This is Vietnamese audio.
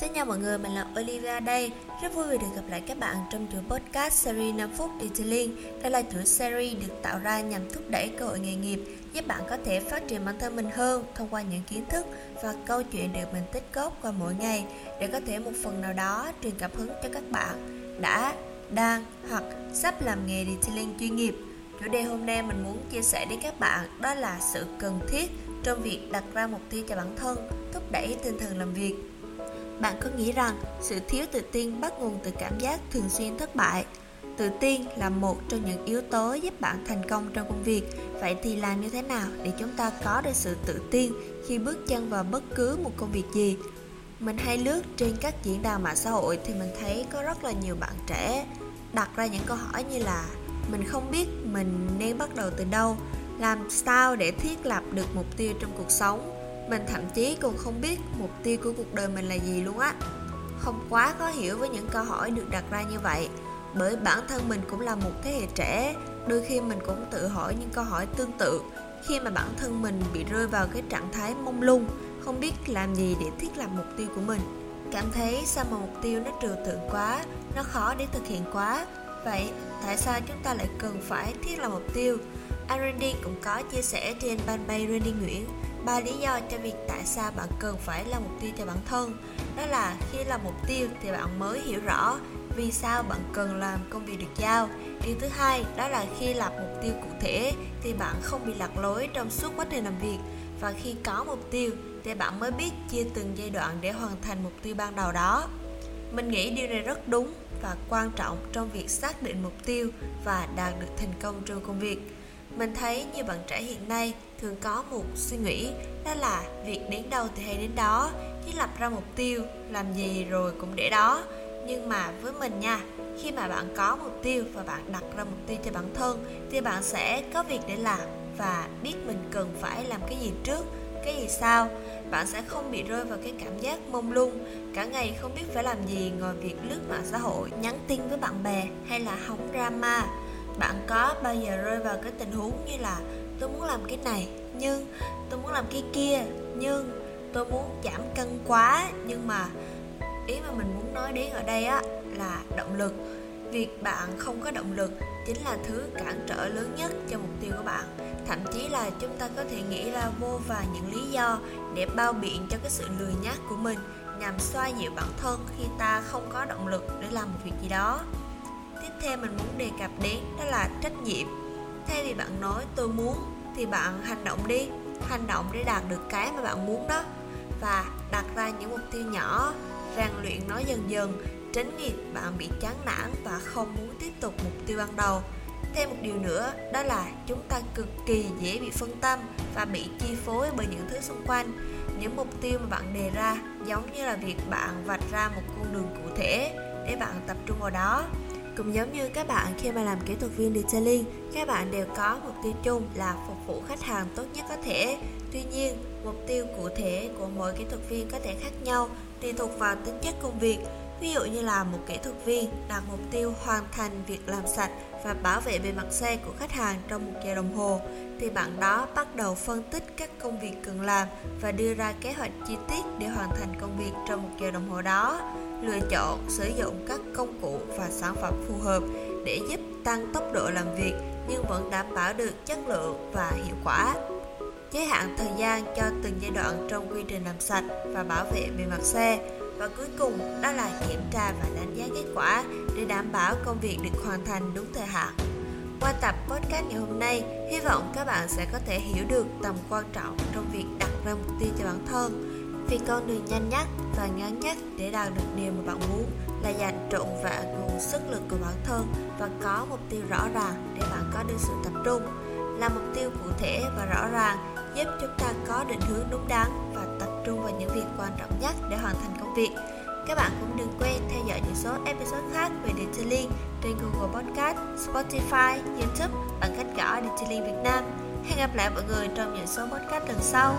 xin chào mọi người, mình là Olivia đây. Rất vui vì được gặp lại các bạn trong chuỗi podcast series 5 phút Detailing. Đây là chuỗi series được tạo ra nhằm thúc đẩy cơ hội nghề nghiệp, giúp bạn có thể phát triển bản thân mình hơn thông qua những kiến thức và câu chuyện được mình tích góp qua mỗi ngày để có thể một phần nào đó truyền cảm hứng cho các bạn đã, đang hoặc sắp làm nghề detailing chuyên nghiệp. Chủ đề hôm nay mình muốn chia sẻ đến các bạn đó là sự cần thiết trong việc đặt ra mục tiêu cho bản thân, thúc đẩy tinh thần làm việc bạn có nghĩ rằng sự thiếu tự tin bắt nguồn từ cảm giác thường xuyên thất bại? Tự tin là một trong những yếu tố giúp bạn thành công trong công việc. Vậy thì làm như thế nào để chúng ta có được sự tự tin khi bước chân vào bất cứ một công việc gì? Mình hay lướt trên các diễn đàn mạng xã hội thì mình thấy có rất là nhiều bạn trẻ đặt ra những câu hỏi như là mình không biết mình nên bắt đầu từ đâu, làm sao để thiết lập được mục tiêu trong cuộc sống mình thậm chí còn không biết mục tiêu của cuộc đời mình là gì luôn á. Không quá khó hiểu với những câu hỏi được đặt ra như vậy, bởi bản thân mình cũng là một thế hệ trẻ, đôi khi mình cũng tự hỏi những câu hỏi tương tự khi mà bản thân mình bị rơi vào cái trạng thái mông lung, không biết làm gì để thiết lập mục tiêu của mình. Cảm thấy sao mà mục tiêu nó trừu tượng quá, nó khó để thực hiện quá? Vậy tại sao chúng ta lại cần phải thiết lập mục tiêu? R&D cũng có chia sẻ trên fanpage Randy Nguyễn ba lý do cho việc tại sao bạn cần phải là mục tiêu cho bản thân. Đó là khi là mục tiêu thì bạn mới hiểu rõ vì sao bạn cần làm công việc được giao. Điều thứ hai, đó là khi lập mục tiêu cụ thể thì bạn không bị lạc lối trong suốt quá trình làm việc. Và khi có mục tiêu thì bạn mới biết chia từng giai đoạn để hoàn thành mục tiêu ban đầu đó. Mình nghĩ điều này rất đúng và quan trọng trong việc xác định mục tiêu và đạt được thành công trong công việc mình thấy nhiều bạn trẻ hiện nay thường có một suy nghĩ, đó là việc đến đâu thì hay đến đó. Chỉ lập ra mục tiêu, làm gì rồi cũng để đó. Nhưng mà với mình nha, khi mà bạn có mục tiêu và bạn đặt ra mục tiêu cho bản thân, thì bạn sẽ có việc để làm và biết mình cần phải làm cái gì trước, cái gì sau. Bạn sẽ không bị rơi vào cái cảm giác mông lung, cả ngày không biết phải làm gì, ngồi việc lướt mạng xã hội, nhắn tin với bạn bè hay là hóng drama bạn có bao giờ rơi vào cái tình huống như là, tôi muốn làm cái này, nhưng tôi muốn làm cái kia, nhưng tôi muốn giảm cân quá, nhưng mà ý mà mình muốn nói đến ở đây á là động lực. Việc bạn không có động lực chính là thứ cản trở lớn nhất cho mục tiêu của bạn. Thậm chí là chúng ta có thể nghĩ ra vô và những lý do để bao biện cho cái sự lười nhác của mình, nhằm xoa dịu bản thân khi ta không có động lực để làm một việc gì đó tiếp theo mình muốn đề cập đến đó là trách nhiệm. Thay vì bạn nói, tôi muốn, thì bạn hành động đi. Hành động để đạt được cái mà bạn muốn đó. Và đặt ra những mục tiêu nhỏ, rèn luyện nó dần dần, tránh việc bạn bị chán nản và không muốn tiếp tục mục tiêu ban đầu. Thêm một điều nữa, đó là chúng ta cực kỳ dễ bị phân tâm và bị chi phối bởi những thứ xung quanh. Những mục tiêu mà bạn đề ra giống như là việc bạn vạch ra một con đường cụ thể để bạn tập trung vào đó cũng giống như các bạn khi mà làm kỹ thuật viên detailing, các bạn đều có mục tiêu chung là phục vụ khách hàng tốt nhất có thể. Tuy nhiên, mục tiêu cụ thể của mỗi kỹ thuật viên có thể khác nhau tùy thuộc vào tính chất công việc. Ví dụ như là một kỹ thuật viên đặt mục tiêu hoàn thành việc làm sạch và bảo vệ bề mặt xe của khách hàng trong một giờ đồng hồ thì bạn đó bắt đầu phân tích các công việc cần làm và đưa ra kế hoạch chi tiết để hoàn thành công việc trong một giờ đồng hồ đó lựa chọn sử dụng các công cụ và sản phẩm phù hợp để giúp tăng tốc độ làm việc nhưng vẫn đảm bảo được chất lượng và hiệu quả. Giới hạn thời gian cho từng giai đoạn trong quy trình làm sạch và bảo vệ bề mặt xe. Và cuối cùng, đó là kiểm tra và đánh giá kết quả để đảm bảo công việc được hoàn thành đúng thời hạn. Qua tập podcast ngày hôm nay, hy vọng các bạn sẽ có thể hiểu được tầm quan trọng trong việc đặt ra mục tiêu cho bản thân vì con đường nhanh nhất và ngắn nhất để đạt được điều mà bạn muốn là dành trọn vẹn nguồn sức lực của bản thân và có mục tiêu rõ ràng để bạn có được sự tập trung là mục tiêu cụ thể và rõ ràng giúp chúng ta có định hướng đúng đắn và tập trung vào những việc quan trọng nhất để hoàn thành công việc các bạn cũng đừng quên theo dõi những số episode khác về Detailing trên Google Podcast, Spotify, YouTube bằng cách gõ Detailing Việt Nam. Hẹn gặp lại mọi người trong những số podcast lần sau.